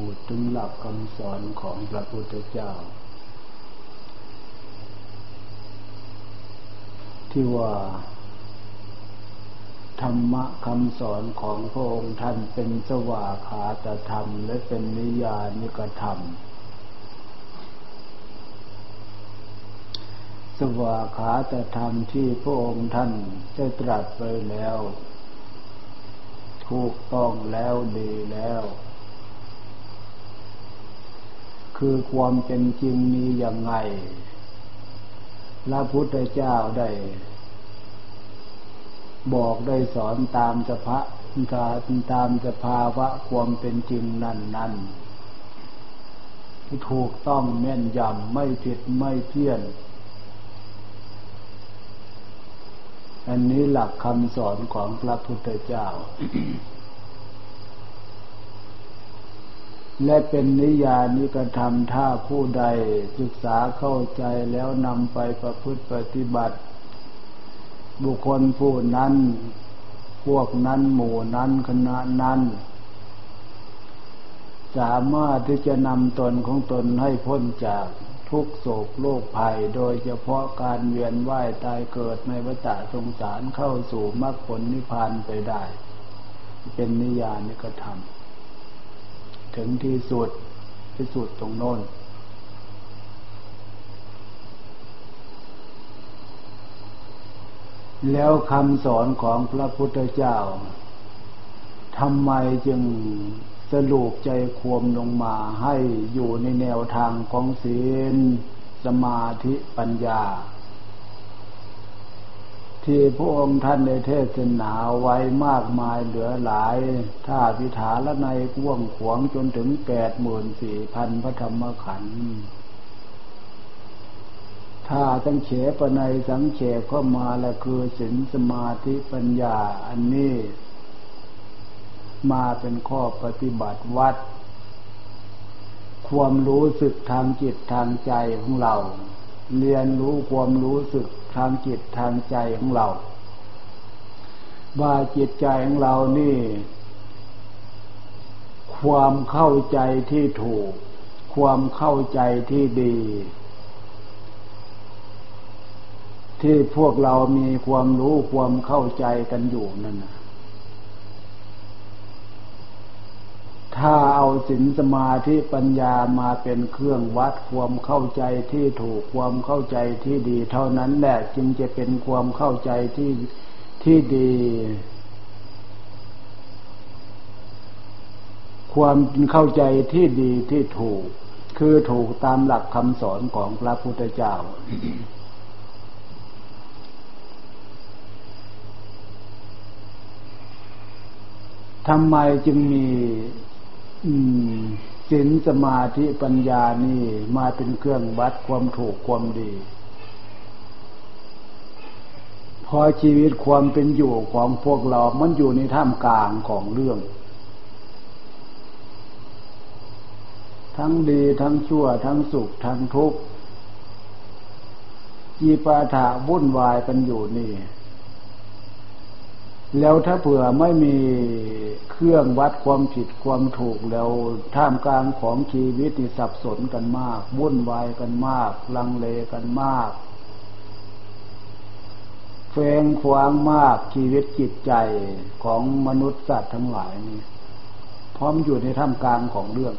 พูดถึงหลักคำสอนของพระพุทธเจ้า ที่ว่า ธรรมะคำสอนของพระองค์ท่านเป็นสว่าขาตธรรม และเป็นนิยานิกธรรม สว่าขาตธรรมที่พระองค์ท่านได้ตรัสไปแล้ว ถูกต้องแล้วดีแล้ว คือความเป็นจริงมีอย่างไง พระพุทธเจ้าได้ บอกได้สอนตามสภาตามสภาวะความเป็นจริงนั่นนั่นที่ถูกต้องแม่นยำไม่ผิดไม่เพี้ยน อันนี้หลักคำสอนของพระพุทธเจ้า และเป็นนิยานิกระทำถ้าผู้ใดศึกษาเข้าใจแล้วนำไปประพฤติปฏิบัติ บุคคลผู้นั้น พวกนั้นหมู่นั้นคณะนั้น สามารถที่จะนำตนของตนให้พ้นจากทุกโศกโรคภัยโดยเฉพาะการเวียนว่ายตายเกิดในวัฏสงสารเข้าสู่มรรคผลนิพพานไปได้ เป็นนิยานิกระทำ ถึงที่สุดที่สุดตรงโน้นแล้วคำสอนของพระพุทธเจ้าทำไมจึงสรุปใจความลงมาให้อยู่ในแนวทางของศีลสมาธิปัญญา ที่พระองค์ท่านในเทศนาไว้มากมายเหลือหลาย ถ้าพิถาละในก่วงขวงจนถึงแปดหมื่นสี่พันพระธรรมขันธ์ถ้าตั้งเฉปในสังเฉปเข้ามาแล้วคือศีลสมาธิปัญญาอันนี้ มาเป็นข้อปฏิบัติวัด ความรู้สึกทางจิตทางใจของเรา เรียนรู้ความรู้สึก ทางจิตทางใจของเรา ว่าจิตใจของเรานี่ ความเข้าใจที่ถูก ความเข้าใจที่ดี ที่พวกเรามีความรู้ความเข้าใจกันอยู่นั่นนะถ้า เอาศีลสมาธิปัญญามาเป็นเครื่องวัดความเข้าใจที่ถูกความเข้าใจที่ดี เท่านั้นแหละจึงจะเป็นความเข้าใจที่ที่ดี ความเข้าใจที่ดีที่ถูก คือถูกตามหลักคำสอนของพระพุทธเจ้าทำไมจึงมี ศีลสมาธิปัญญานี่มาเป็นเครื่องวัดความถูกความดี พอชีวิตความเป็นอยู่ของพวกเรา มันอยู่ในท่ามกลางของเรื่อง ทั้งดีทั้งชั่ว ทั้งสุข ทั้งทุกข์จีปาถาวุ่นวายกันอยู่นี่ แล้วถ้าเผื่อไม่มีเครื่องวัดความผิดความถูกแล้วท่ามกลางของชีวิตที่สับสนกันมากวุ่นวายกันมาก ลังเลกันมากเฟงควางมากชีวิตจิตใจของมนุษย์สัตว์ทั้งหลายนี่พร้อมอยู่ในท่ามกลางของเรื่อง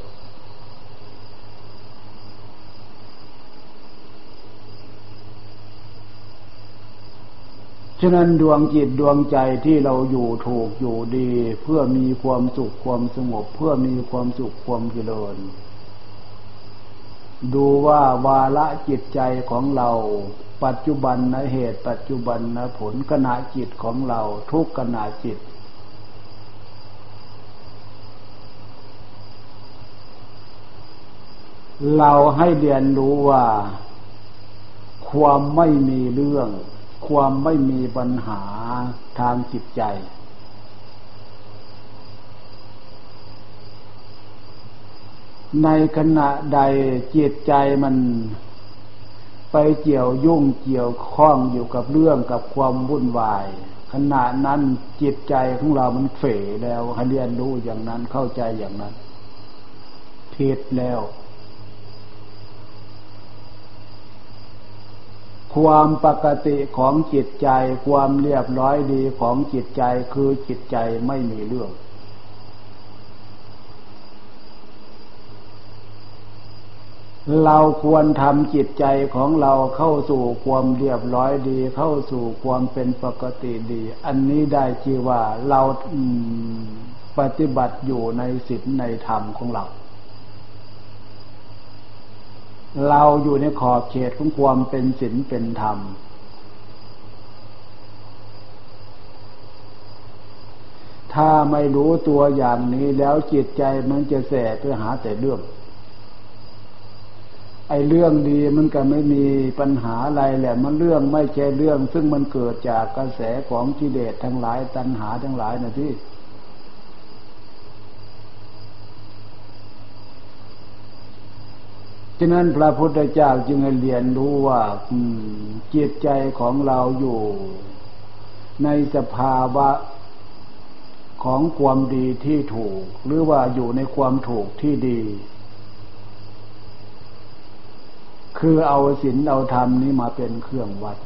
ฉะนั้นดวงจิตดวงใจที่เราอยู่ถูกอยู่ดี เพื่อมีความสุขความสงบ เพื่อมีความสุขความเจริญ ดูว่าวาระจิตใจของเรา ปัจจุบันนะเหตุปัจจุบันนะผลขณะจิตของเรา ทุกขณะจิต เราให้เรียนรู้ว่า ความไม่มีเรื่อง ความไม่มีปัญหาทางจิตใจ ในขณะใดจิตใจมันไปเกี่ยวยุ่งเกี่ยวข้องอยู่กับเรื่องกับความวุ่นวาย ขณะนั้นจิตใจของเรามันเฝแล้วให้เรียนรู้อย่างนั้นเข้าใจอย่างนั้นผิดแล้ว ความปกติของจิตใจ ความเรียบร้อยดีของจิตใจคือจิตใจไม่มีเรื่อง เราควรทำจิตใจของเราเข้าสู่ความเรียบร้อยดี เข้าสู่ความเป็นปกติดี อันนี้ได้ชื่อว่าเราปฏิบัติอยู่ในศีลในธรรมของเรา เราอยู่ในขอบเขตของความเป็นศีลเป็นธรรม ถ้าไม่รู้ตัวอย่างนี้แล้วจิตใจมันจะแสบไปหาแต่เรื่อง ไอ้เรื่องดีมันก็ไม่มีปัญหาอะไรแหละ มันเรื่องไม่ใช่เรื่อง ซึ่งมันเกิดจากกระแสของกิเลสทั้งหลายตัณหาทั้งหลายนะที่ ฉะนั้นพระพุทธเจ้าจึงให้เรียนรู้ว่าจิตใจของเราอยู่ ในสภาวะของความดีที่ถูก หรือว่าอยู่ในความถูกที่ดี คือเอาศีลเอาธรรมนี้มาเป็นเครื่องวัด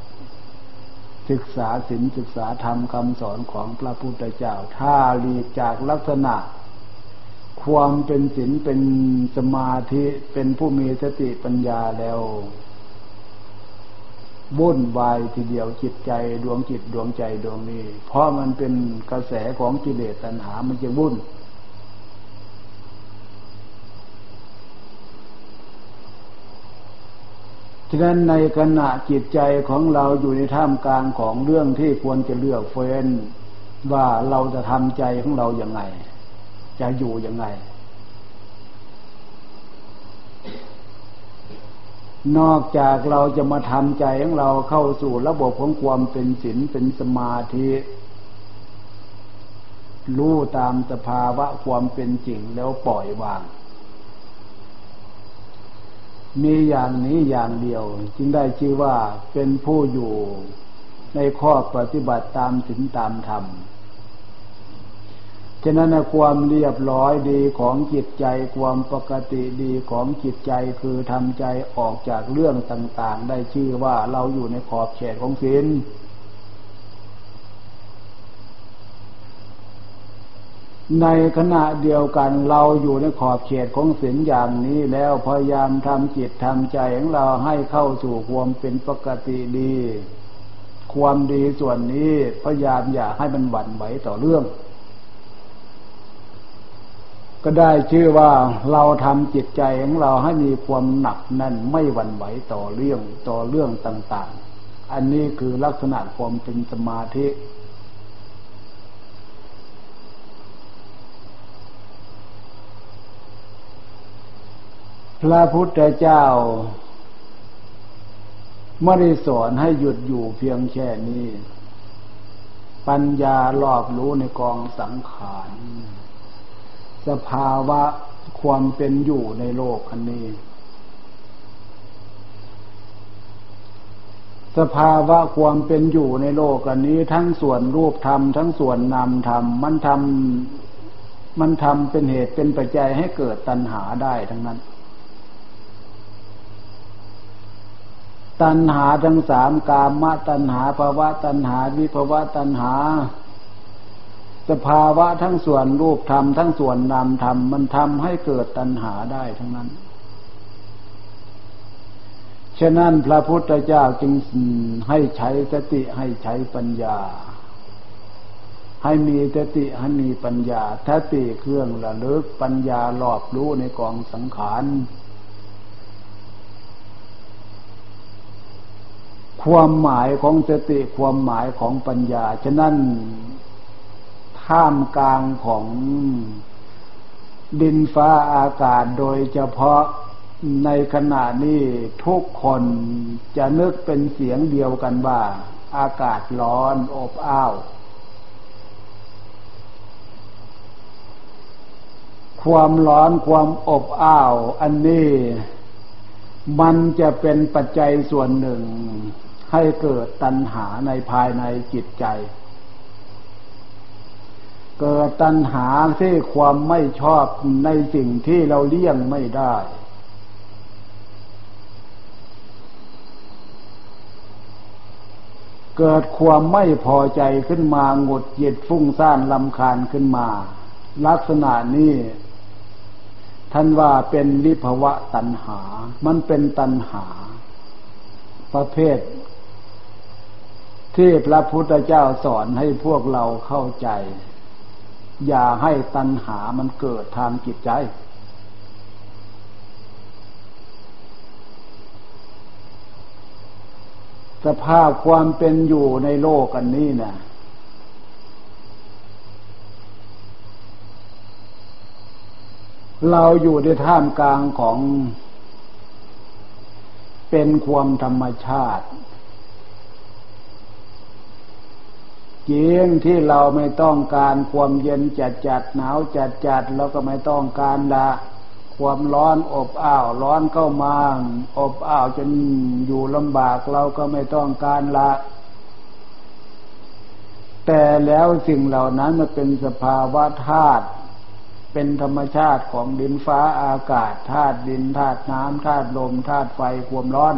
ศึกษาศีลศึกษาธรรมคำสอนของพระพุทธเจ้า ถ้าหลีกจากลักษณะ ความเป็นศีลเป็นสมาธิเป็นผู้มีสติปัญญาแล้ววุ่นวายทีเดียวจิตใจดวงจิตดวงใจดวงนี้ เพราะมันเป็นกระแสของกิเลสตัณหามันจะวุ่น ฉะนั้นในขณะจิตใจของเราอยู่ในท่ามกลางของเรื่องที่ควรจะเลือกเฟ้นว่าเราจะทำใจของเราอย่างไง จะอยู่ยังไง นอกจากเราจะมาทำใจของเราเข้าสู่ระบบของความเป็นศีลเป็นสมาธิรู้ตามสภาวะความเป็นจริงแล้วปล่อยวาง มีอย่างนี้อย่างเดียว จึงได้ชื่อว่าเป็นผู้อยู่ในข้อปฏิบัติตามศีลตามธรรม ฉะนั้นความเรียบร้อยดีของจิตใจความปกติดีของจิตใจคือทำใจออกจากเรื่องต่าง ๆ ได้ชื่อว่าเราอยู่ในขอบเขตของศีลในขณะเดียวกันเราอยู่ในขอบเขตของศีลอย่างนี้แล้วพยายามทำจิตทำใจของเราให้เข้าสู่ความเป็นปกติดี ความดีส่วนนี้พยายามอย่าให้มันหวั่นไหวต่อเรื่อง ก็ได้ชื่อว่าเราทำจิตใจของเราให้มีความหนักแน่นไม่หวั่นไหวต่อเรื่องต่อเรื่องต่าง ๆ อันนี้คือลักษณะความเป็นสมาธิ พระพุทธเจ้าไม่ได้สอนให้หยุดอยู่เพียงแค่นี้ ปัญญารอบรู้ในกองสังขาร สภาวะความเป็นอยู่ในโลกอันนี้ สภาวะความเป็นอยู่ในโลกอันนี้ ทั้งส่วนรูปธรรมทั้งส่วนนามธรรมมันทำมันทำเป็นเหตุเป็นปัจจัยให้เกิดตัณหาได้ทั้งนั้น ตัณหาทั้งสามกามตัณหาภาวะตัณหาวิภาวะตัณหา สภาวะทั้งส่วนรูปธรรมทั้งส่วนนามธรรมมันทำให้เกิดตัณหาได้ทั้งนั้น ฉะนั้นพระพุทธเจ้าจึงให้ใช้สติให้ใช้ปัญญา ให้มีสติให้มีปัญญาสติเครื่องระลึกปัญญารอบรู้ในกองสังขารความหมายของสติความหมายของปัญญา ฉะนั้น ท่ามกลางของดินฟ้าอากาศโดยเฉพาะในขณะนี้ทุกคนจะนึกเป็นเสียงเดียวกันว่า อากาศร้อนอบอ้าว ความร้อนความอบอ้าว อันนี้ มันจะเป็นปัจจัยส่วนหนึ่ง ให้เกิดตัณหาในภายในจิตใจ เกิดตัณหาที่ความไม่ชอบในสิ่งที่เราเลี่ยงไม่ได้ เกิดความไม่พอใจขึ้นมาหงุดหงิดฟุ้งซ่านลำคาญขึ้นมา ลักษณะนี้ท่านว่าเป็นวิภวะตัณหา มันเป็นตัณหา ประเภท ที่พระพุทธเจ้าสอนให้พวกเราเข้าใจ อย่าให้ตัณหามันเกิดทางจิตใจ สภาพความเป็นอยู่ในโลกอันนี้เนะ่ยเราอยู่ในท่ามกลางของเป็นความธรรมชาติ จริงที่เราไม่ต้องการความเย็นจัดจัดหนาวจัดจัดเราก็ไม่ต้องการละความร้อนอบอ้าวร้อนเข้ามา อบอ้าวจนอยู่ลำบากเราก็ไม่ต้องการละ แต่แล้วสิ่งเหล่านั้นมันเป็นสภาวะธาตุเป็นธรรมชาติของดินฟ้าอากาศธาตุดินธาตุน้ำธาตุลมธาตุไฟความร้อน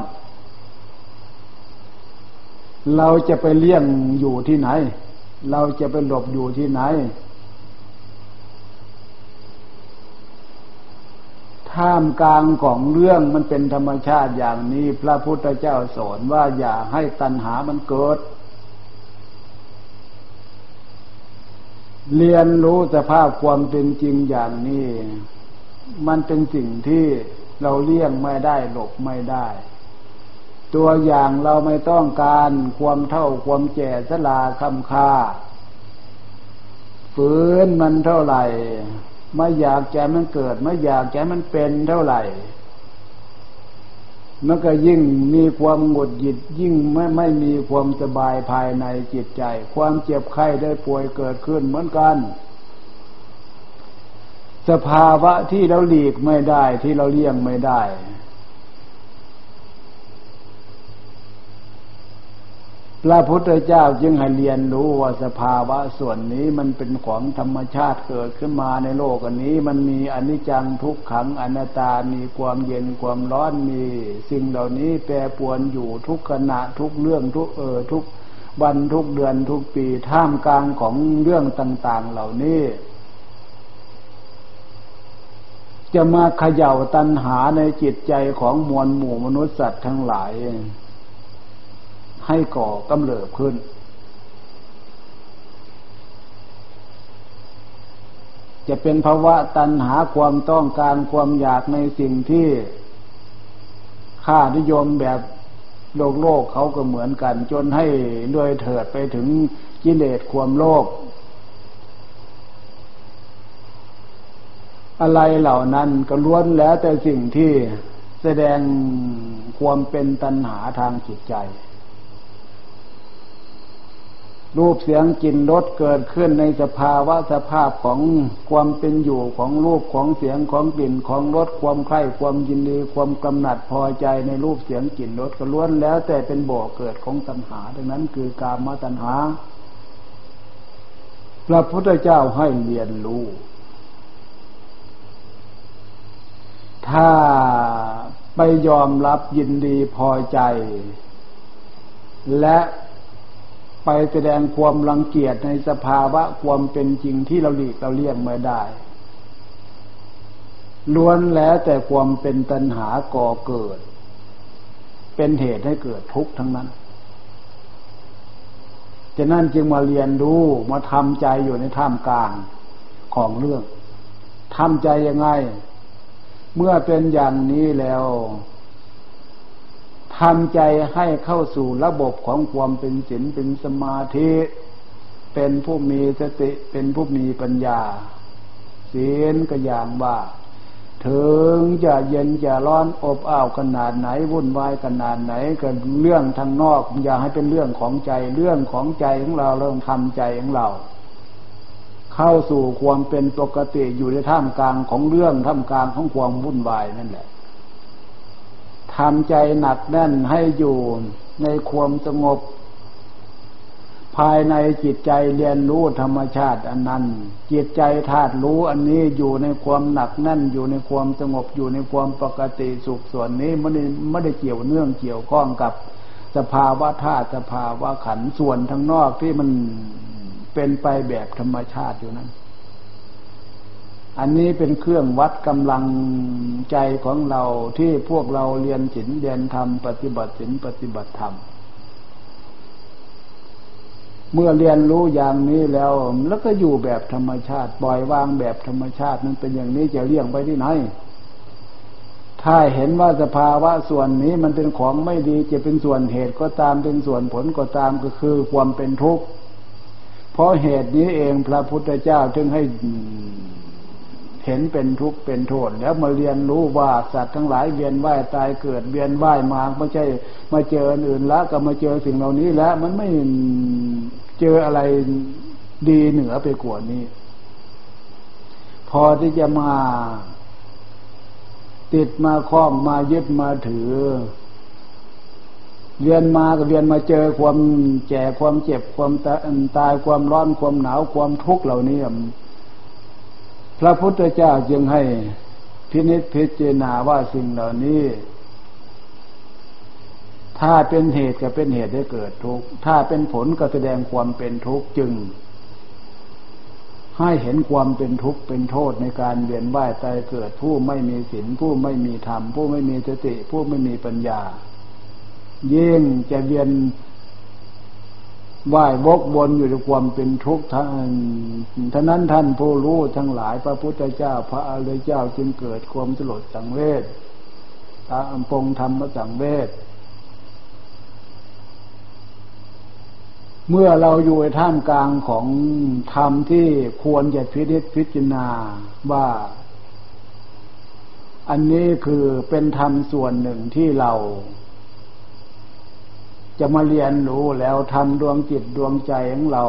เราจะไปเลี่ยงอยู่ที่ไหน เราจะไปหลบอยู่ที่ไหน ท่ามกลางของเรื่องมันเป็นธรรมชาติอย่างนี้ พระพุทธเจ้าสอนว่าอย่าให้ตัณหามันเกิด เรียนรู้สภาพความเป็นจริงอย่างนี้ มันเป็นสิ่งที่เราเลี่ยงไม่ได้หลบไม่ได้ ตัวอย่างเราไม่ต้องการความเท่าความแก่สลาคำคาฝืนมันเท่าไหร่ ไม่อยากแกมันเกิด ไม่อยากแกมันเป็นเท่าไหร่มันก็ยิ่งมีความหงุดหงิดยิ่งไม่ไม่มีความสบายภายในจิตใจ ความเจ็บไข้ได้ป่วยเกิดขึ้นเหมือนกัน สภาวะที่เราหลีกไม่ได้ที่เราเลี่ยงไม่ได้ พระพุทธเจ้าจึงให้เรียนรู้ว่าสภาวะส่วนนี้มันเป็นของธรรมชาติเกิดขึ้นมาในโลกอันนี้ มันมีอนิจจังทุกขังอนัตตา มีความเย็นความร้อนมี สิ่งเหล่านี้แปรปวนอยู่ทุกขณะทุกเรื่องทุกเออทุกวันทุกเดือนทุกปีท่ามกลางของเรื่องต่าง ๆ เหล่านี้ จะมาเขย่าตัณหาในจิตใจของมวลหมู่มนุษย์สัตว์ทั้งหลาย ให้ก่อกำเริบขึ้น จะเป็นภาวะตัณหาความต้องการความอยากในสิ่งที่ค่านิยมแบบโลกโลกเขาก็เหมือนกัน จนให้ด้วยเถิดไปถึงกิเลสความโลภอะไรเหล่านั้นก็ล้วนแล้วแต่สิ่งที่แสดงความเป็นตัณหาทางจิตใจ รูปเสียงกลิ่นรสเกิดขึ้นในสภาวะสภาพของความเป็นอยู่ของรูปของเสียงของกลิ่นของรสความใคร่ความยินดีความกำหนัดพอใจในรูปเสียงกลิ่นรสก็ล้วนแล้วแต่เป็นบ่อเกิดของตัณหา ดังนั้นคือกามตัณหา พระพุทธเจ้าให้เรียนรู้ ถ้าไปยอมรับยินดีพอใจ และ ไปแสดงความรังเกียจในสภาวะความเป็นจริงที่เราหลีกเราเลี่ยงไม่ได้ ล้วนแล้วแต่ความเป็นตัณหาก่อเกิด เป็นเหตุให้เกิดทุกข์ทั้งนั้นจะนั่นจึงมาเรียนรู้มาทำใจอยู่ในท่ามกลางของเรื่องทำใจยังไง เมื่อเป็นอย่างนี้แล้ว ทำใจให้เข้าสู่ระบบของความเป็นศีลเป็นสมาธิ เป็นผู้มีสติเป็นผู้มีปัญญาศีลก็อย่างว่าถึงจะเย็นจะร้อนอบอ้าวขนาดไหนวุ่นวายขนาดไหนก็เรื่องทางนอกอย่าให้เป็นเรื่องของใจเรื่องของใจของเราเริ่มทำใจของเรา เข้าสู่ความเป็นปกติอยู่ในท่ามกลางของเรื่องท่ามกลางของความวุ่นวายนั่นแหละ ทำใจหนักแน่นให้อยู่ในความสงบ ภายในจิตใจเรียนรู้ธรรมชาติอันนั้น จิตใจธาตุรู้อันนี้อยู่ในความหนักแน่นอยู่ในความสงบอยู่ในความปกติสุขส่วนนี้ไม่ได้ไม่ได้เกี่ยวเนื่องเกี่ยวข้องกับสภาวะธาตุสภาวะขันส่วนทั้งนอกที่มันเป็นไปแบบธรรมชาติอยู่นั้น อันนี้เป็นเครื่องวัดกำลังใจของเราที่พวกเราเรียนศีลเรียนธรรมปฏิบัติศีลปฏิบัติธรรม เมื่อเรียนรู้อย่างนี้แล้ว แล้วก็อยู่แบบธรรมชาติปล่อยวางแบบธรรมชาติมันเป็นอย่างนี้จะเลี่ยงไปที่ไหน ถ้าเห็นว่าสภาวะส่วนนี้มันเป็นของไม่ดีจะเป็นส่วนเหตุก็ตามเป็นส่วนผลก็ตามก็คือความเป็นทุกข์เพราะเหตุนี้เองพระพุทธเจ้าจึงให้ เห็นเป็นทุกข์เป็นโทษ แล้วมาเรียนรู้ว่าสัตว์ทั้งหลายเวียนว่ายตายเกิดเวียนว่ายมาไม่ใช่ มาเจออื่นแล้วก็มาเจอสิ่งเหล่านี้แล้ว มันไม่เจออะไรดีเหนือไปกว่านี้ พอที่จะมา ติดมาคล้องมายึดมาถือเรียนมาก็เรียนมาเจอความแก่ความเจ็บความตายความร้อนความหนาวความทุกข์เหล่านี้ พระพุทธเจ้าจึงให้พินิจพิจารณาว่าสิ่งเหล่านี้ ถ้าเป็นเหตุก็เป็นเหตุให้เกิดทุกข์ ถ้าเป็นผลก็แสดงความเป็นทุกข์จึง ให้เห็นความเป็นทุกข์เป็นโทษในการเวียนว่ายตายเกิดผู้ไม่มีศีลผู้ไม่มีธรรมผู้ไม่มีสติผู้ไม่มีปัญญายิ่งจะเวียน ว่ายบกบนอยู่ในความเป็นทุกข์ท่านท่านั้นท่านผู้รู้ทั้งหลายพระพุทธเจ้า พระอริยเจ้าจึงเกิดความสลดสังเวชตาอัมพงธรรมสังเวชเมื่อเราอยู่ในท่ามกลางของธรรมที่ควรจะพิจิตพิจารณาว่า อันนี้คือเป็นธรรมส่วนหนึ่งที่เรา จะมาเรียนรู้แล้วทำดวงจิตดวงใจของเรา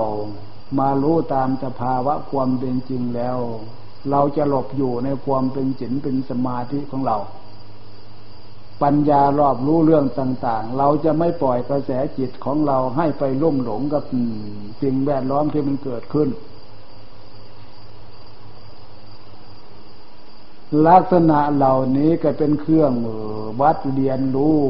มารู้ตามสภาวะความเป็นจริงแล้ว เราจะหลบอยู่ในความเป็นจิตเป็นสมาธิของเรา ปัญญารอบรู้เรื่องต่าง ๆ เราจะไม่ปล่อยกระแสจิตของเราให้ไปลุ่มหลงกับสิ่งแวดล้อมที่มันเกิดขึ้น ลักษณะเหล่านี้ก็เป็นเครื่องวัดเรียนรู้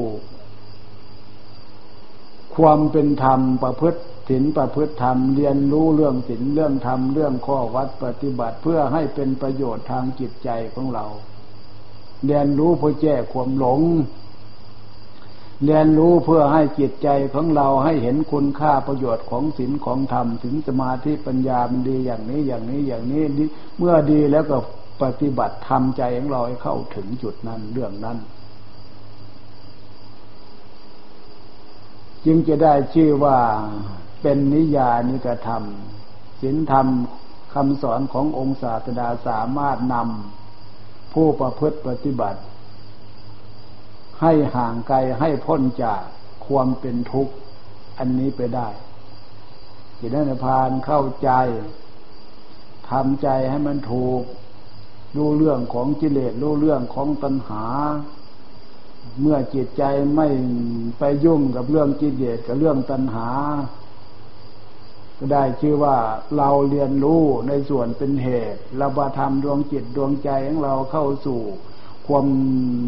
ความเป็นธรรมประพฤติศีลประพฤติธรรมเรียนรู้เรื่องศีลเรื่องธรรมเรื่องข้อวัดปฏิบัติเพื่อให้เป็นประโยชน์ทางจิตใจของเรา เรียนรู้เพื่อแก้ความหลง เรียนรู้เพื่อให้จิตใจของเราให้เห็นคุณค่าประโยชน์ของศีลของธรรมถึงสมาธิปัญญามันดีอย่างนี้อย่างนี้อย่างนี้เมื่อดีแล้วก็ปฏิบัติทำใจของเราให้เข้าถึงจุดนั้นเรื่องนั้น จึงจะได้ชื่อว่าเป็นนิยานิกธรรมศีลธรรมคำสอนขององค์ศาสดาสามารถนำผู้ประพฤติปฏิบัติ ให้ห่างไกลให้พ้นจากความเป็นทุกข์ อันนี้ไปได้จิตนพานเข้าใจทำใจให้มันถูก รู้เรื่องของกิเลสรู้เรื่องของตัณหา เมื่อจิตใจไม่ไปยุ่งกับเรื่องกิเลสกับเรื่องตัณหา ก็ได้ชื่อว่าเราเรียนรู้ในส่วนเป็นเหตุเราบาทำดวงจิตดวงใจของเราเข้าสู่ ความ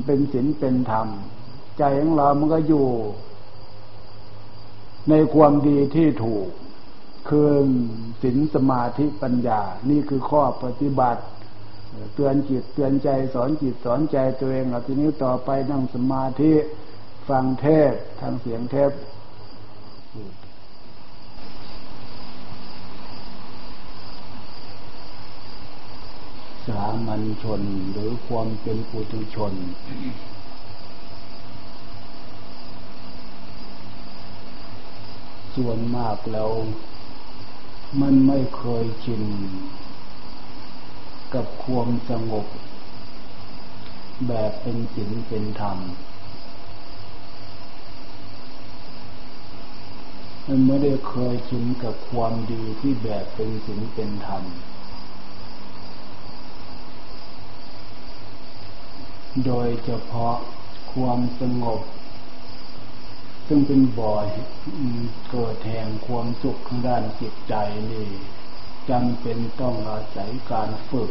เป็นศีลเป็นธรรม ใจของเรามันก็อยู่ ในความดีที่ถูกคือศีลสมาธิปัญญา นี่คือข้อปฏิบัติ เตือนจิตเตือนใจสอนจิตสอนใจตัวเองเอาทีนี้ต่อไปนั่งสมาธิฟังเทศทางเสียงเทปสามัญชนหรือความเป็นปุถุชน ส่วนมากแล้วมันไม่เคยชิน กับความสงบ แบบเป็นศีลเป็นธรรมมันไม่ได้เคยชินกับความดีที่แบบเป็นศีลเป็นธรรม โดยเฉพาะความสงบ ซึ่งเป็นบ่อยเกิดแห่งความสุขทางด้านจิตใจนี่ จำเป็นต้องอาศัยการฝึก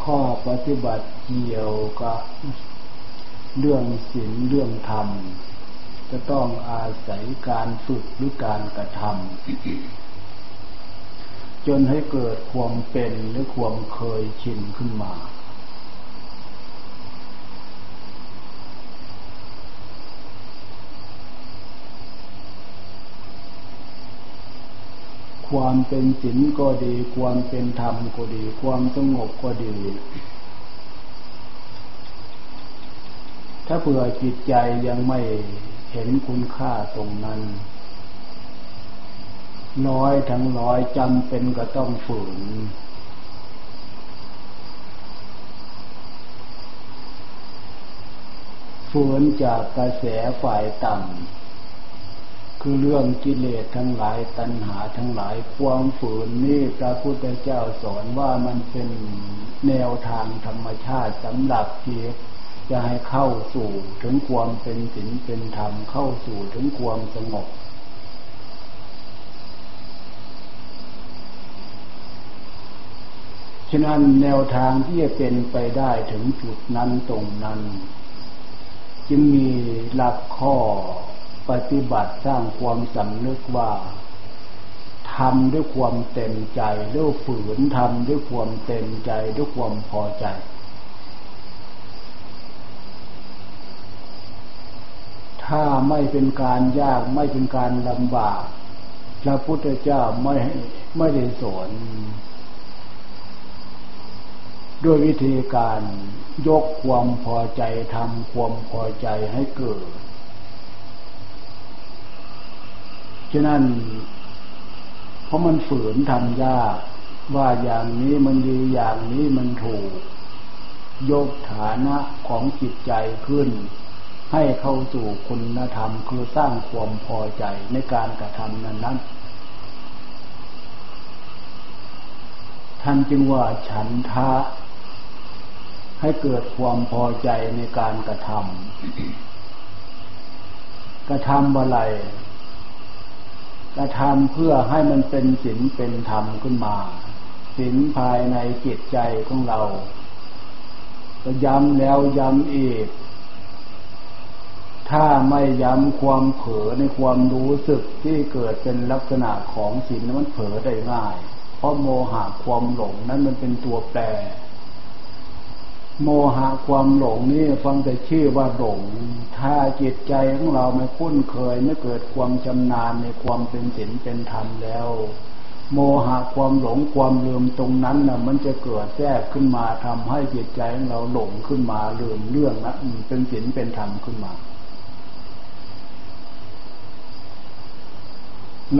ข้อปฏิบัติเกี่ยวกับเรื่องศีลเรื่องธรรม จะต้องอาศัยการฝึกหรือการกระทำจนให้เกิดความเป็นหรือความเคยชินขึ้นมา ความเป็นศีลก็ดี ความเป็นธรรมก็ดี ความสงบก็ดี ถ้าเผื่อจิตใจยังไม่เห็นคุณค่าตรงนั้น ร้อยทั้งร้อยจำเป็นก็ต้องฝืน ฝืนจากกระแสฝ่ายต่ำ คือเรื่องกิเลสทั้งหลายตัณหาทั้งหลายความฝืนนี่พระพุทธเจ้าสอนว่ามันเป็นแนวทางธรรมชาติสำหรับที่จะให้เข้าสู่ถึงความเป็นศีลเป็นธรรมเข้าสู่ถึงความสงบฉะนั้นแนวทางที่จะเป็นไปได้ถึงจุดนั้นตรงนั้น จึงมีหลักข้อ ปฏิบัติสร้างความสำนึกว่าทำด้วยความเต็มใจด้วยฝืนทำด้วยความเต็มใจด้วยความพอใจ ถ้าไม่เป็นการยากไม่เป็นการลำบาก พระพุทธเจ้าไม่ไม่ได้สอนด้วยวิธีการยกความพอใจทำความพอใจให้เกิด ฉะนั้น เพราะมันฝืนทำยาก ว่าอย่างนี้มันดีอย่างนี้มันถูก ยกฐานะของจิตใจขึ้น ให้เข้าสู่คุณธรรมคือสร้างความพอใจในการกระทำนั้นนั้นท่านจึงว่าฉันทะ ให้เกิดความพอใจในการกระทำกระทำอะไร กระทำเพื่อให้มันเป็นศีลเป็นธรรมขึ้นมาศีลภายในจิตใจของเราก็ย้ำแล้วย้ำอีก ถ้าไม่ย้ำความเผลอในความรู้สึกที่เกิดเป็นลักษณะของศีลมันเผลอได้ง่าย เพราะโมหะความหลงนั้นมันเป็นตัวแปร โมหะความหลงนี่ฟังแต่ชื่อว่าหลง ถ้าจิตใจของเราไม่คุ้นเคยไม่เกิดความชำนาญในความเป็นศีลเป็นธรรมแล้ว โมหะความหลงความลืมตรงนั้นน่ะ มันจะเกิดแทรกขึ้นมาทำให้จิตใจของเราหลงขึ้นมาลืมเรื่องนะเป็นศีลเป็นธรรมขึ้นมา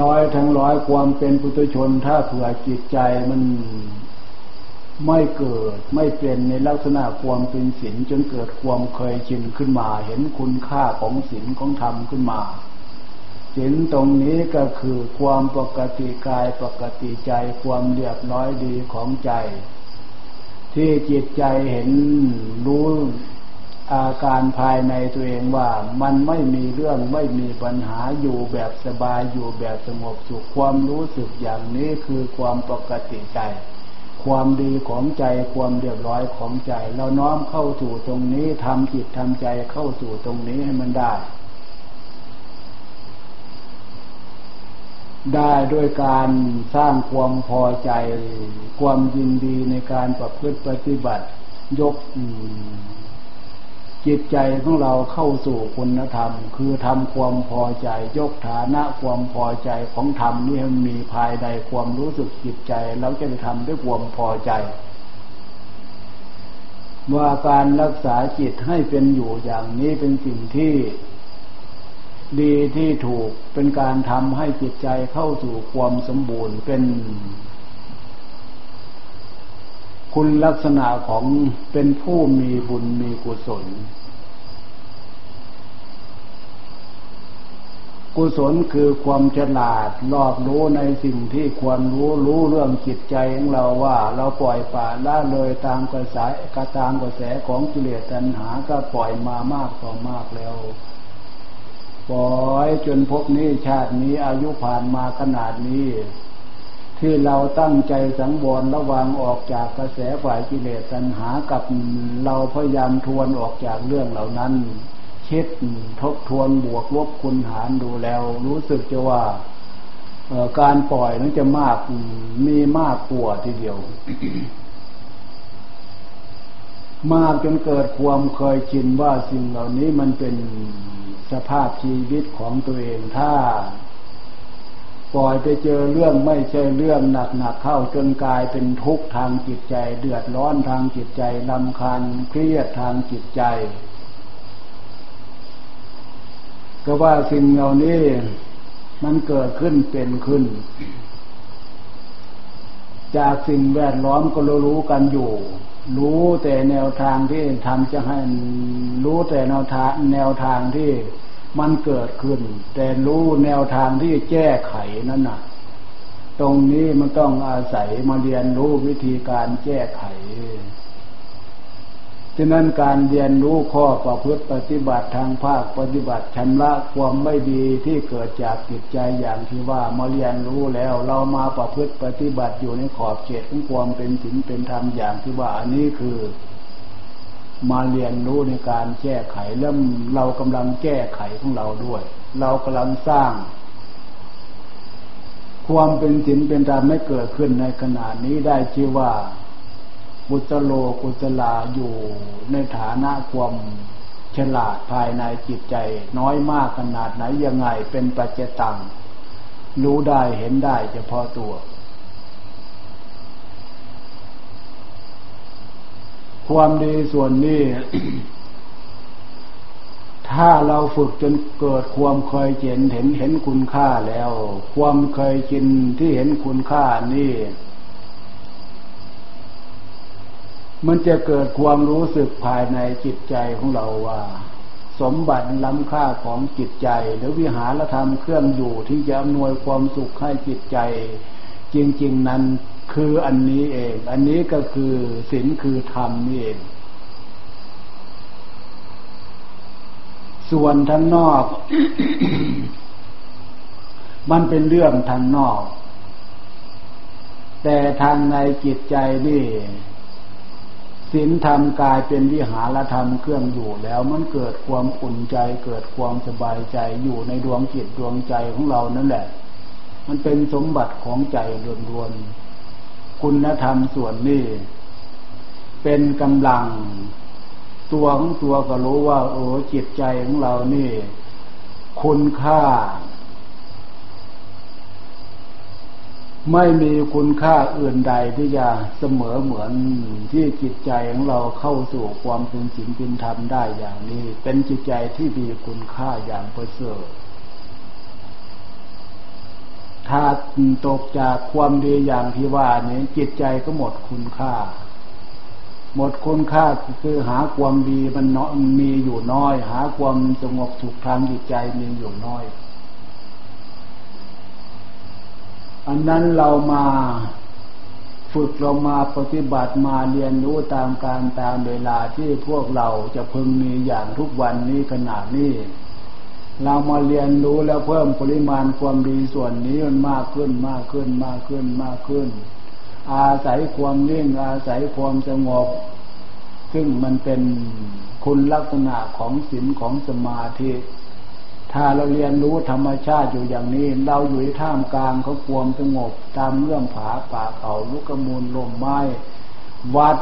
น้อยทั้งร้อยความเป็นปุถุชน ถ้าเผื่อจิตใจมัน ไม่เกิดไม่เป็นในลักษณะความเป็นศีลจนเกิดความเคยชินขึ้นมา เห็นคุณค่าของศีลของธรรมขึ้นมาศีลตรงนี้ก็คือความปกติกายปกติใจความเรียบร้อยดีของใจ ที่จิตใจเห็นรู้อาการภายในตัวเองว่ามันไม่มีเรื่องไม่มีปัญหาอยู่แบบสบายอยู่แบบสงบสุขความรู้สึกอย่างนี้คือความปกติใจ ความดีของใจความเรียบร้อยของใจ เราน้อมเข้าสู่ตรงนี้ทำจิตทำใจเข้าสู่ตรงนี้ให้มันได้ ได้ด้วยการสร้างความพอใจ ความยินดีในการประพฤติปฏิบัติ ยก จิตใจของเราเข้าสู่คุณธรรม คือทำความพอใจยกฐานะความพอใจของธรรมนี่มันมีภายในความรู้สึกจิตใจแล้วจะทำด้วยความพอใจว่าการรักษาจิตให้เป็นอยู่อย่างนี้เป็นสิ่งที่ ดีที่ถูกเป็นการทำให้จิตใจเข้าสู่ความสมบูรณ์เป็น คุณลักษณะของเป็นผู้มีบุญมีกุศล กุศลคือความฉลาดรอบรู้ในสิ่งที่ควรรู้รู้เรื่องจิตใจของเราว่า เราปล่อยป่าละเลยตามกระแสกระตามกระแสของกิเลสตัณหาก็ปล่อยมามากต่อมากแล้วปล่อยจนพบนี้ชาตินี้อายุผ่านมาขนาดนี้ ที่เราตั้งใจสังวรระวังออกจากกระแสฝ่ายกิเลสตัณหากับเราพยายามทวนออกจากเรื่องเหล่านั้น คิดทบทวนบวกลบคุณหารดูแล้ว รู้สึกจะว่าการปล่อยนั้นจะมากมีมากกว่าทีเดียว มากจนเกิดความเคยชินว่าสิ่งเหล่านี้มันเป็นสภาพชีวิตของตัวเองถ้า ปล่อยไปเจอเรื่องไม่ใช่เรื่องหนักๆเข้าจนกลายเป็นทุกข์ทางจิตใจ เดือดร้อนทางจิตใจลำคาญเครียดทางจิตใจก็ว่าสิ่งเหล่านี้มันเกิดขึ้นเป็นขึ้น จากสิ่งแวดล้อมก็รู้กันอยู่ รู้แต่แนวทางที่ทำจะให้รู้แต่แนวทางแนวทางที่ มันเกิดขึ้น แต่รู้แนวทางที่แก้ไขนั่นน่ะ ตรงนี้มันต้องอาศัยมาเรียนรู้วิธีการแก้ไขฉะนั้นการเรียนรู้ข้อประพฤติปฏิบัติทางภาคปฏิบัติชำระความไม่ดีที่เกิดจากจิตใจอย่างที่ว่ามาเรียนรู้แล้วเรามาประพฤติปฏิบัติอยู่ในขอบเขตของความเป็นศีลเป็นธรรมอย่างที่ว่าอันนี้คือ มาเรียนรู้ในการแก้ไขเริ่มเรากำลังแก้ไขของเราด้วย เรากำลังสร้าง ความเป็นศีลเป็นธรรมไม่เกิดขึ้นในขณะนี้ได้ชื่อว่ากุศโลกุศลาอยู่ในฐานะความฉลาดภายในจิตใจ น้อยมากขนาดไหนยังไงเป็นปัจจตัง รู้ได้เห็นได้เฉพาะตัว ความดีส่วนนี้ ถ้าเราฝึกจนเกิดความเคยเห็นเห็นเห็นคุณค่าแล้ว ความเคยชินที่เห็นคุณค่านี่มันจะเกิดความรู้สึกภายในจิตใจของเราว่า สมบัติล้ำค่าของจิตใจ หรือวิหารธรรมเครื่องอยู่ที่จะอำนวยความสุขให้จิตใจ จริง ๆ นั้น คืออันนี้เอง อันนี้ก็คือศีลคือธรรมนี่เอง ส่วนทางนอก มันเป็นเรื่องทางนอก แต่ทางในจิตใจนี่ศีลธรรมกายเป็นวิหารธรรมเครื่องอยู่แล้วมันเกิดความอุ่นใจ เกิดความสบายใจอยู่ในดวงจิตดวงใจของเรานั่นแหละ มันเป็นสมบัติของใจล้วนๆ คุณธรรมส่วนนี้ เป็นกำลัง ตัวของตัวก็รู้ว่า โอ้จิตใจของเรานี่ คุณค่า ไม่มีคุณค่าอื่นใดที่จะเสมอเหมือนที่จิตใจของเราเข้าสู่ความเป็นสิ่งเป็นธรรมได้อย่างนี้ เป็นจิตใจที่มีคุณค่าอย่างประเสริฐ ถ้าตกจากความดีอย่างที่ว่านี้จิตใจก็หมดคุณค่า หมดคุณค่าคือหาความดีมันมีอยู่น้อย หาความสงบสุขทางจิตใจมีอยู่น้อย อันนั้นเรามาฝึกเรามาปฏิบัติมาเรียนรู้ตามการตามเวลาที่พวกเราจะพึงมีอย่างทุกวันนี้ขนาดนี้ เรามาเรียนรู้แล้วเพิ่มปริมาณความดีส่วนนี้มันมากขึ้นมากขึ้นมากขึ้นมากขึ้น อาศัยความนิ่งอาศัยความสงบ ซึ่งมันเป็นคุณลักษณะของศีลของสมาธิ ถ้าเราเรียนรู้ธรรมชาติอยู่อย่างนี้ เราอยู่ท่ามกลางเขาความสงบ ตามเรื่องผาป่าเขาลุกมูลลมไม้วัด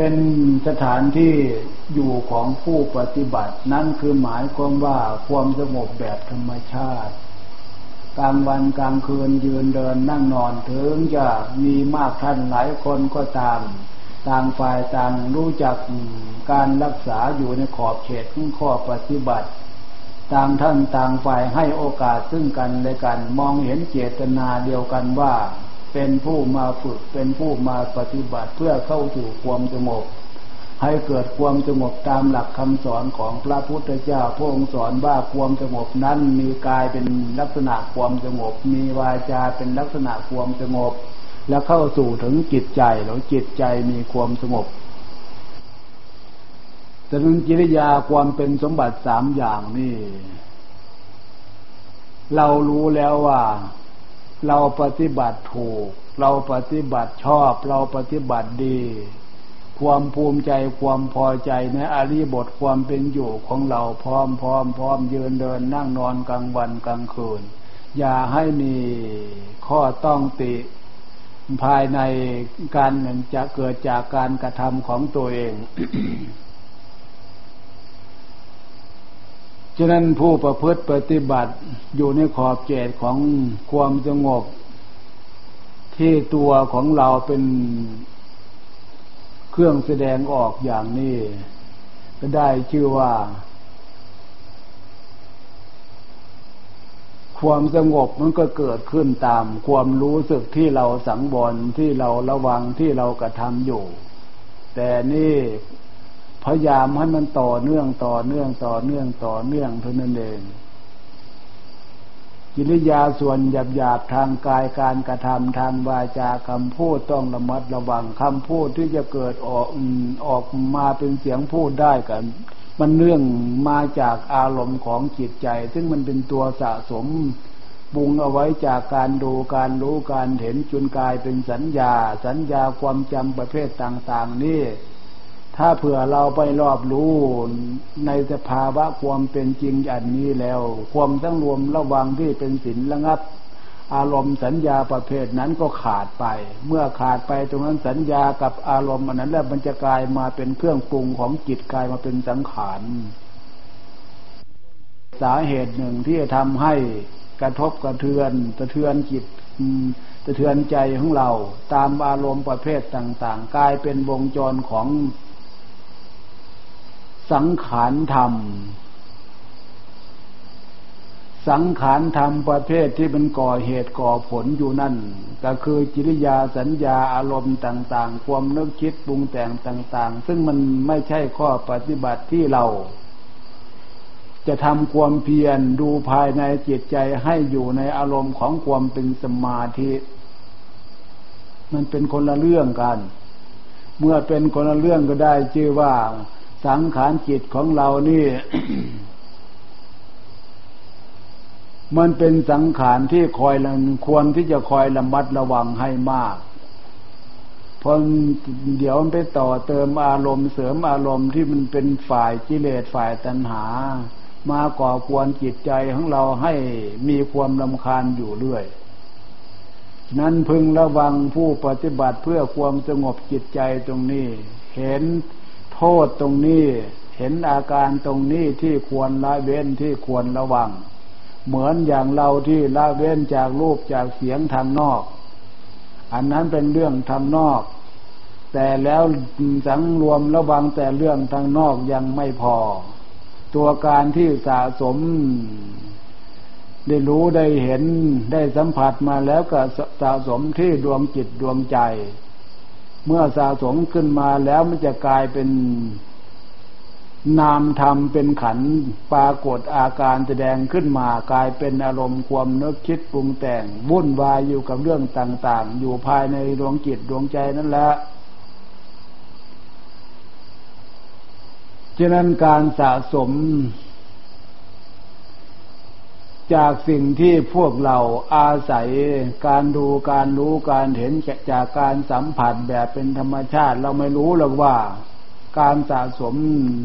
เป็นสถานที่อยู่ของผู้ปฏิบัติ นั่นคือหมายความว่าความสงบแบบธรรมชาติ กลางวันกลางคืนยืนเดินนั่งนอนถึงจะมีมากท่านหลายคนก็ตาม ต่างฝ่ายต่างรู้จักการรักษาอยู่ในขอบเขตของข้อปฏิบัติต่างท่านต่างฝ่ายให้โอกาสซึ่งกันและกันมองเห็นเจตนาเดียวกันว่า เป็นผู้มาฝึกเป็นผู้มาปฏิบัติเพื่อเข้าสู่ความสงบ ให้เกิดความสงบตามหลักคำสอนของพระพุทธเจ้าพระองค์สอนว่าความสงบนั้นมีกายเป็นลักษณะความสงบ มีวาจาเป็นลักษณะความสงบ แล้วเข้าสู่ถึงจิตใจแล้วจิตใจมีความสงบแต่ถึงจิริยาความเป็นสมบัติสามอย่างนี่ เรารู้แล้วว่า เราปฏิบัติถูก เราปฏิบัติชอบ เราปฏิบัติดี ความภูมิใจความพอใจในอริบทความเป็นอยู่ของเราพร้อมพร้อมพร้อมยืนเดินนั่งนอนกลางวันกลางคืน อย่าให้มีข้อต้องติภายในการจะเกิดจากการกระทำของตัวเอง ฉะนั้นผู้ประพฤติปฏิบัติอยู่ในขอบเขตของความสงบ ที่ตัวของเราเป็นเครื่องแสดงออกอย่างนี้ ก็ได้ชื่อว่า ความสงบมันก็เกิดขึ้นตาม ความรู้สึกที่เราสังวรที่เราระวังที่เรากระทำอยู่ แต่นี่ พยายามให้มันต่อเนื่องต่อเนื่องต่อเนื่องต่อเนื่องเท่านั้นเองกิริยาส่วนหยาบหยาบทางกายการกระทำทางวาจาคำพูดต้องระมัดระวังคำพูดที่จะเกิดออกออกมาเป็นเสียงพูดได้กัน มันเนื่องมาจากอารมณ์ของจิตใจ ซึ่งมันเป็นตัวสะสมบุงเอาไว้จากการดูการรู้การเห็นจนกลายเป็นสัญญา สัญญาความจำประเภทต่าง ๆ นี่ ถ้าเผื่อเราไปรอบรู้ในสภาวะความเป็นจริงอันนี้แล้ว ความตั้งรวมระวังที่เป็นศีลระงับ อารมณ์สัญญาประเภทนั้นก็ขาดไป เมื่อขาดไปตรงนั้นสัญญากับอารมณ์อันนั้นแล้วมันจะกลายมาเป็นเครื่องปรุงของจิตกลายมาเป็นสังขารสาเหตุหนึ่งที่จะทำให้กระทบกระเทือนกระเทือนจิตกระเทือนใจของเรา ตามอารมณ์ประเภทต่าง ๆ กลายเป็นวงจรของ สังขารธรรม สังขารธรรมประเภทที่มันก่อเหตุก่อผลอยู่นั่น ก็คือจิริยาสัญญาอารมณ์ต่าง ๆ ความนึกคิดปรุงแต่งต่าง ๆ ซึ่งมันไม่ใช่ข้อปฏิบัติที่เรา จะทำความเพียรดูภายในจิตใจให้อยู่ในอารมณ์ของความเป็นสมาธิ มันเป็นคนละเรื่องกัน เมื่อเป็นคนละเรื่องก็ได้ชื่อว่า สังขารจิตของเรานี่ มันเป็นสังขารที่คอยควรที่จะคอยระมัดระวังให้มากพอเดี๋ยวมันไปต่อเติมอารมณ์เสริมอารมณ์ที่มันเป็นฝ่ายกิเลสฝ่ายตัณหา มาก่อควรจิตใจของเราให้มีความลำคาญอยู่เรื่อย นั้นพึงระวังผู้ปฏิบัติเพื่อความสงบจิตใจตรงนี้ เห็น โทษตรงนี้เห็นอาการตรงนี้ที่ควรละเว้นที่ควรระวัง เหมือนอย่างเราที่ละเว้นจากรูปจากเสียงทางนอก อันนั้นเป็นเรื่องทางนอก แต่แล้วสังรวมระวังแต่เรื่องทางนอกยังไม่พอ ตัวการที่สะสม ได้รู้ได้เห็นได้สัมผัสมาแล้วก็สะสมที่ดวงจิตดวงใจ เมื่อสะสมขึ้นมาแล้วมันจะกลายเป็นนามธรรมเป็นขันปรากฏอาการแสดงขึ้นมากลายเป็นอารมณ์ความนึกคิดปรุงแต่งวุ่นวายอยู่กับเรื่องต่าง ๆ อยู่ภายในดวงจิตดวงใจนั่นแหละฉะนั้นการสะสม จากสิ่งที่พวกเราอาศัยการดูการรู้การเห็นจากการสัมผัสแบบเป็นธรรมชาติ เราไม่รู้หรอกว่า การสะสม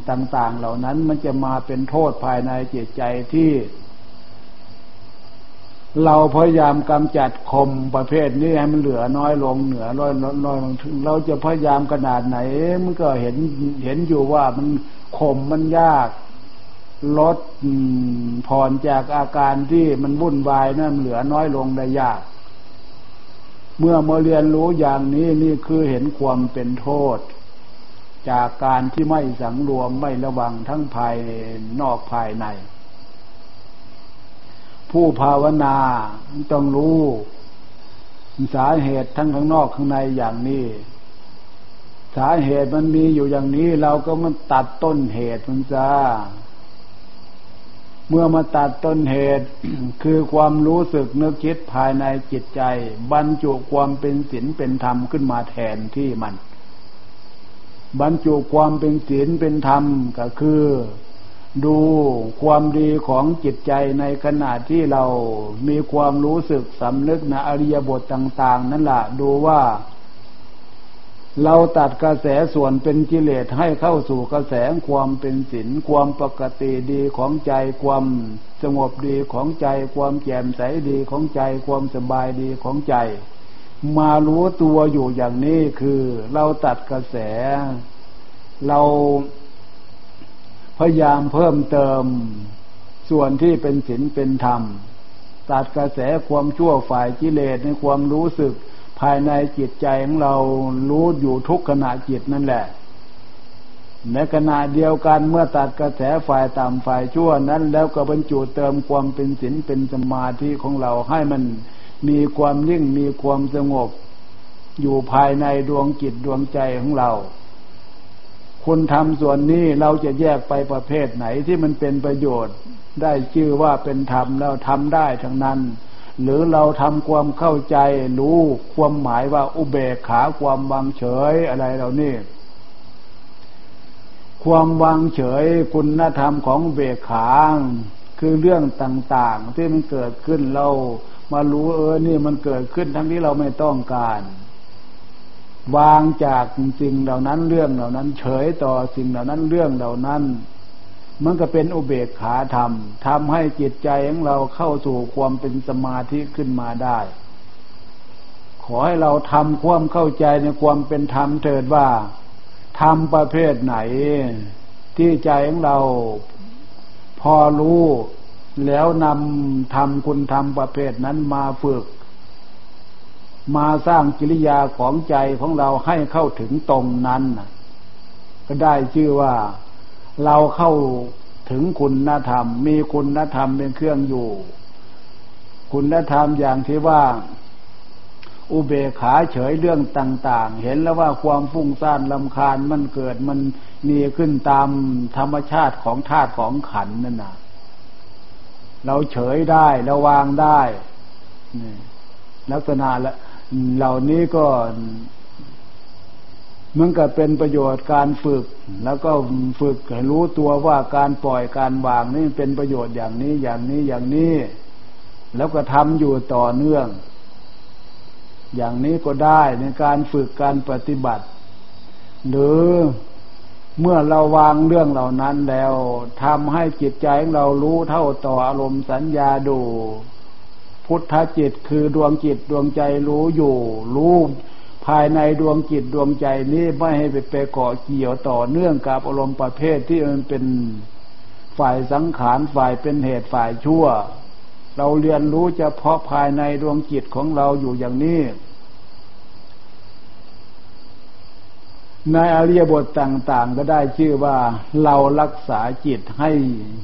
ต่าง ๆ เหล่านั้นมันจะมาเป็นโทษภายในจิตใจที่ เราพยายามกำจัดคมประเภทนี้ให้มันเหลือน้อยลงเหนือน้อยน้อยลงเราจะพยายามขนาดไหนมันก็เห็นเห็นอยู่ว่ามันคมมันยาก ลดผ่อนจากอาการที่มันวุ่นวายนั่นเหลือน้อยลงได้ยาก เมื่อมาเรียนรู้อย่างนี้นี่คือเห็นความเป็นโทษ จากการที่ไม่สังรวมไม่ระวังทั้งภายนอกภายใน ผู้ภาวนาต้องรู้สาเหตุทั้งข้างนอกข้างในอย่างนี้สาเหตุมันมีอยู่อย่างนี้เราก็มันตัดต้นเหตุมันซะ เมื่อมาตัดต้นเหตุคือความรู้สึกนึกคิดภายในจิตใจ บรรจุความเป็นศีลเป็นธรรมขึ้นมาแทนที่มัน บรรจุความเป็นศีลเป็นธรรมก็คือ ดูความดีของจิตใจในขณะที่เรามีความรู้สึกสำนึกในอริยบทต่าง ๆ นั่นแหละดูว่า เราตัดกระแสส่วนเป็นกิเลสให้เข้าสู่กระแสความเป็นศีลความปกติดีของใจความสงบดีของใจ ความแจ่มใสดีของใจ ความสบายดีของใจ มารู้ตัวอยู่อย่างนี้คือเราตัดกระแส เราพยายามเพิ่มเติมส่วนที่เป็นศีลเป็นธรรม ตัดกระแสความชั่วฝ่ายกิเลสในความรู้สึกายในจิตใจของเรารู้อยู่ทุกขณะจิตนั่นแหละ ในขณะเดียวกันเมื่อตัดกระแสฝ่ายต่ำฝ่ายชั่วนั้น แล้วก็บรรจุเติมความเป็นศีลเป็นสมาธิของเราให้มันมีความนิ่งมีความสงบ อยู่ภายในดวงจิตดวงใจของเรา คุณทำส่วนนี้เราจะแยกไปประเภทไหนที่มันเป็นประโยชน์ ได้ชื่อว่าเป็นธรรมแล้วทำได้ทั้งนั้น หรือเราทำความเข้าใจรู้ความหมายว่าอุเบกขาความวางเฉยอะไรเรานี่ความวางเฉยคุณธรรมของเบกขาคือเรื่องต่างๆ ที่มันเกิดขึ้นเรามารู้เออนี่มันเกิดขึ้นทั้งที่เราไม่ต้องการ วางจากสิ่งเหล่านั้นเรื่องเหล่านั้น เฉยต่อสิ่งเหล่านั้นเรื่องเหล่านั้น มันก็เป็นอุเบกขาธรรมทำให้จิตใจของเราเข้าสู่ความเป็นสมาธิขึ้นมาได้ ขอให้เราทำความเข้าใจในความเป็นธรรมเถิดว่าทำประเภทไหน ที่ใจของเราพอรู้แล้วนำทำคุณธรรมประเภทนั้นมาฝึก มาสร้างกิริยาของใจของเราให้เข้าถึงตรงนั้น ก็ได้ชื่อว่า เราเข้าถึงคุณธรรม มีคุณธรรมเป็นเครื่องอยู่ คุณธรรมอย่างที่ว่า อุเบกขาเฉยเรื่องต่าง ๆ เห็นแล้วว่าความฟุ้งซ่านลำคาญมันเกิดมันมีขึ้นตามธรรมชาติของธาตุของขันนั่นนะเราเฉยได้เราวางได้ลักษณะเหล่านี้ก็ มันก็เป็นประโยชน์การฝึก แล้วก็ฝึกให้รู้ตัวว่าการปล่อยการวางนี่เป็นประโยชน์อย่างนี้อย่างนี้อย่างนี้ แล้วก็ทำอยู่ต่อเนื่อง อย่างนี้ก็ได้ในการฝึกการปฏิบัติ หรือเมื่อเราวางเรื่องเหล่านั้นแล้วทำให้จิตใจของเรารู้เท่าต่ออารมณ์สัญญาดู พุทธจิตคือดวงจิตดวงใจรู้อยู่ รู้ ภายในดวงจิตดวงใจนี้ไม่ให้ไปไปเกาะเกี่ยวต่อเนื่องกับอารมณ์ประเภทที่มันเป็นฝ่ายสังขารฝ่ายเป็นเหตุฝ่ายชั่ว เราเรียนรู้เฉพาะภายในดวงจิตของเราอยู่อย่างนี้ ในอริยบทต่างๆ ก็ได้ชื่อว่าเรารักษาจิตให้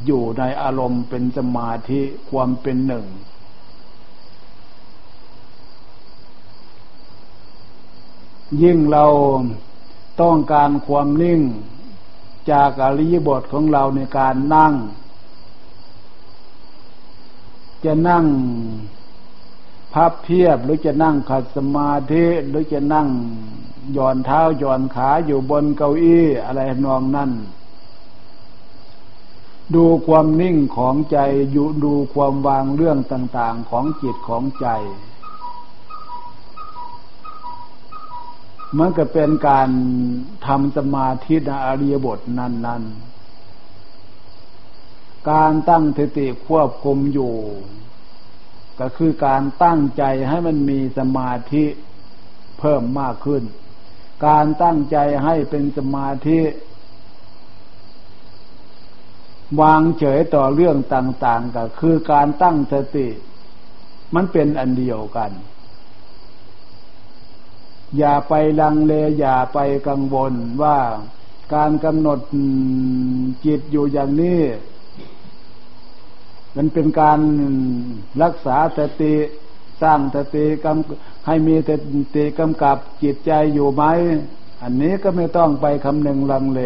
อยู่ในอารมณ์เป็นสมาธิความเป็นหนึ่ง ยิ่งเราต้องการความนิ่งจากอริยบทของเราในการนั่ง จะนั่งพับเพียบหรือจะนั่งขัดสมาธิหรือจะนั่งย่อนเท้าย่อนขาอยู่บนเก้าอี้อะไรนองนั่น ดูความนิ่งของใจอยู่ดูความวางเรื่องต่าง ๆของจิตของใจ มันก็เป็นการทำสมาธิในอริยบทนั้น ๆ การตั้งสติควบคุมอยู่ ก็คือการตั้งใจให้มันมีสมาธิเพิ่มมากขึ้น การตั้งใจให้เป็นสมาธิวางเฉยต่อเรื่องต่าง ๆ ก็คือการตั้งสติ มันเป็นอันเดียวกัน อย่าไปลังเลอย่าไปกังวลว่าการกำหนดจิตอยู่อย่างนี้ มันเป็นการรักษาสติสร้างสติกำให้มีสติกำกับจิตใจอยู่ไหมอันนี้ก็ไม่ต้องไปคำนึงลังเล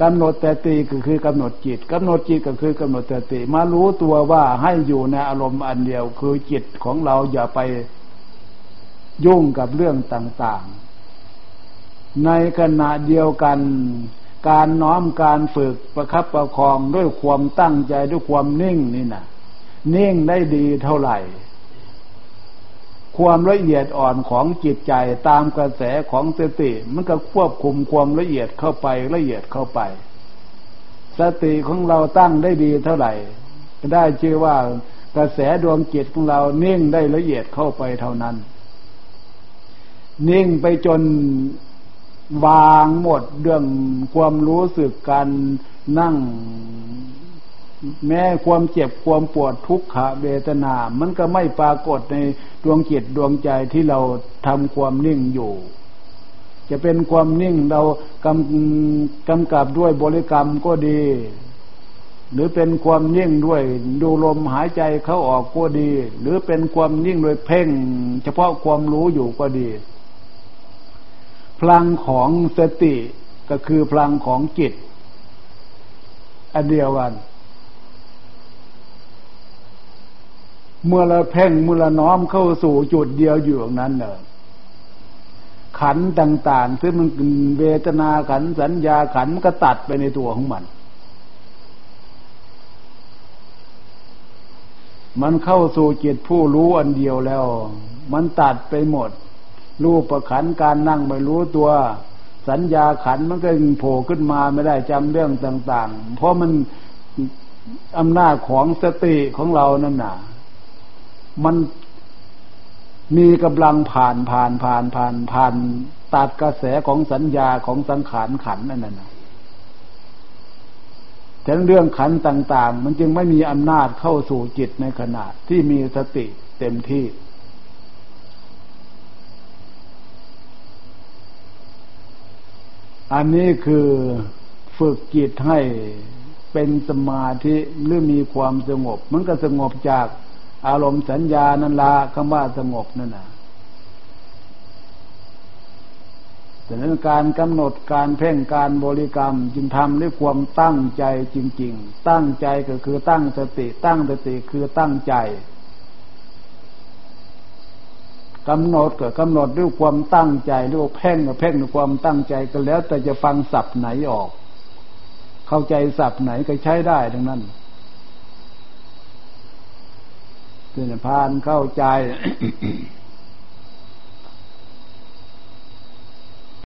กำหนดแต่ตีก็คือกำหนดจิตกำหนดจิตก็คือกำหนดแต่ตีมารู้ตัวว่าให้อยู่ในอารมณ์อันเดียว คือจิตของเราอย่าไป ยุ่งกับเรื่องต่างๆ ในขณะเดียวกัน การน้อมการฝึกประคับประคองด้วยความตั้งใจด้วยความนิ่งนี่นะนิ่งได้ดีเท่าไหร่ ความละเอียดอ่อนของจิตใจตามกระแสของสติมันก็ควบคุมความละเอียดเข้าไปละเอียดเข้าไป สติของเราตั้งได้ดีเท่าไหร่ก็ได้ชื่อว่ากระแสดวงจิตของเรานิ่งได้ละเอียดเข้าไปเท่านั้น นิ่งไปจนวางหมดเรื่องความรู้สึกการนั่ง แม้ความเจ็บความปวดทุกขเวทนา มันก็ไม่ปรากฏในดวงจิตดวงใจที่เราทำความนิ่งอยู่ จะเป็นความนิ่งเรากำกำกับด้วยบริกรรมก็ดี หรือเป็นความนิ่งด้วยดูลมหายใจเข้าออกก็ดี หรือเป็นความนิ่งโดยเพ่ง เฉพาะความรู้อยู่ก็ดี พลังของสติก็คือพลังของจิต อันเดียวกัน เมื่อเราเพ่งเมื่อเราน้อมเข้าสู่จุดเดียวอยู่อย่างนั้นเนอะขันต่างๆซึ่งมันเวทนาขันสัญญาขันมันก็ตัดไปในตัวของมัน มันเข้าสู่จิตผู้รู้อันเดียวแล้ว มันตัดไปหมด รูปประขันการนั่งไม่รู้ตัว สัญญาขันมันก็โผล่ขึ้นมาไม่ได้จำเรื่องต่าง ๆ เพราะมันอำนาจของสติของเรานั่นน่ะ มันมีกำลังผ่านผ่านผ่านผ่านผ่านตัดกระแสของสัญญาของสังขารขันนั่นน่ะแต่เรื่องขันต่าง ๆ มันจึงไม่มีอำนาจเข้าสู่จิตในขณะที่มีสติเต็มที่ อันนี้คือฝึกจิตให้เป็นสมาธิหรือมีความสงบ มันก็สงบจากอารมณ์สัญญานันละคำว่าสงบนั่นนะแต่นั้นการกำหนดการเพ่งการบริกรรมจึงทำด้วยความตั้งใจจริง ๆ ตั้งใจก็คือตั้งสติ ตั้งสติคือตั้งใจ กำหนดก็กำหนดด้วยความตั้งใจด้วยเพ่งก็เพ่งด้วยความตั้งใจก็แล้ว แต่จะฟังศัพท์ไหนออก เข้าใจศัพท์ไหนก็ใช้ได้ทั้งนั้นเพื่อนพานเข้าใจ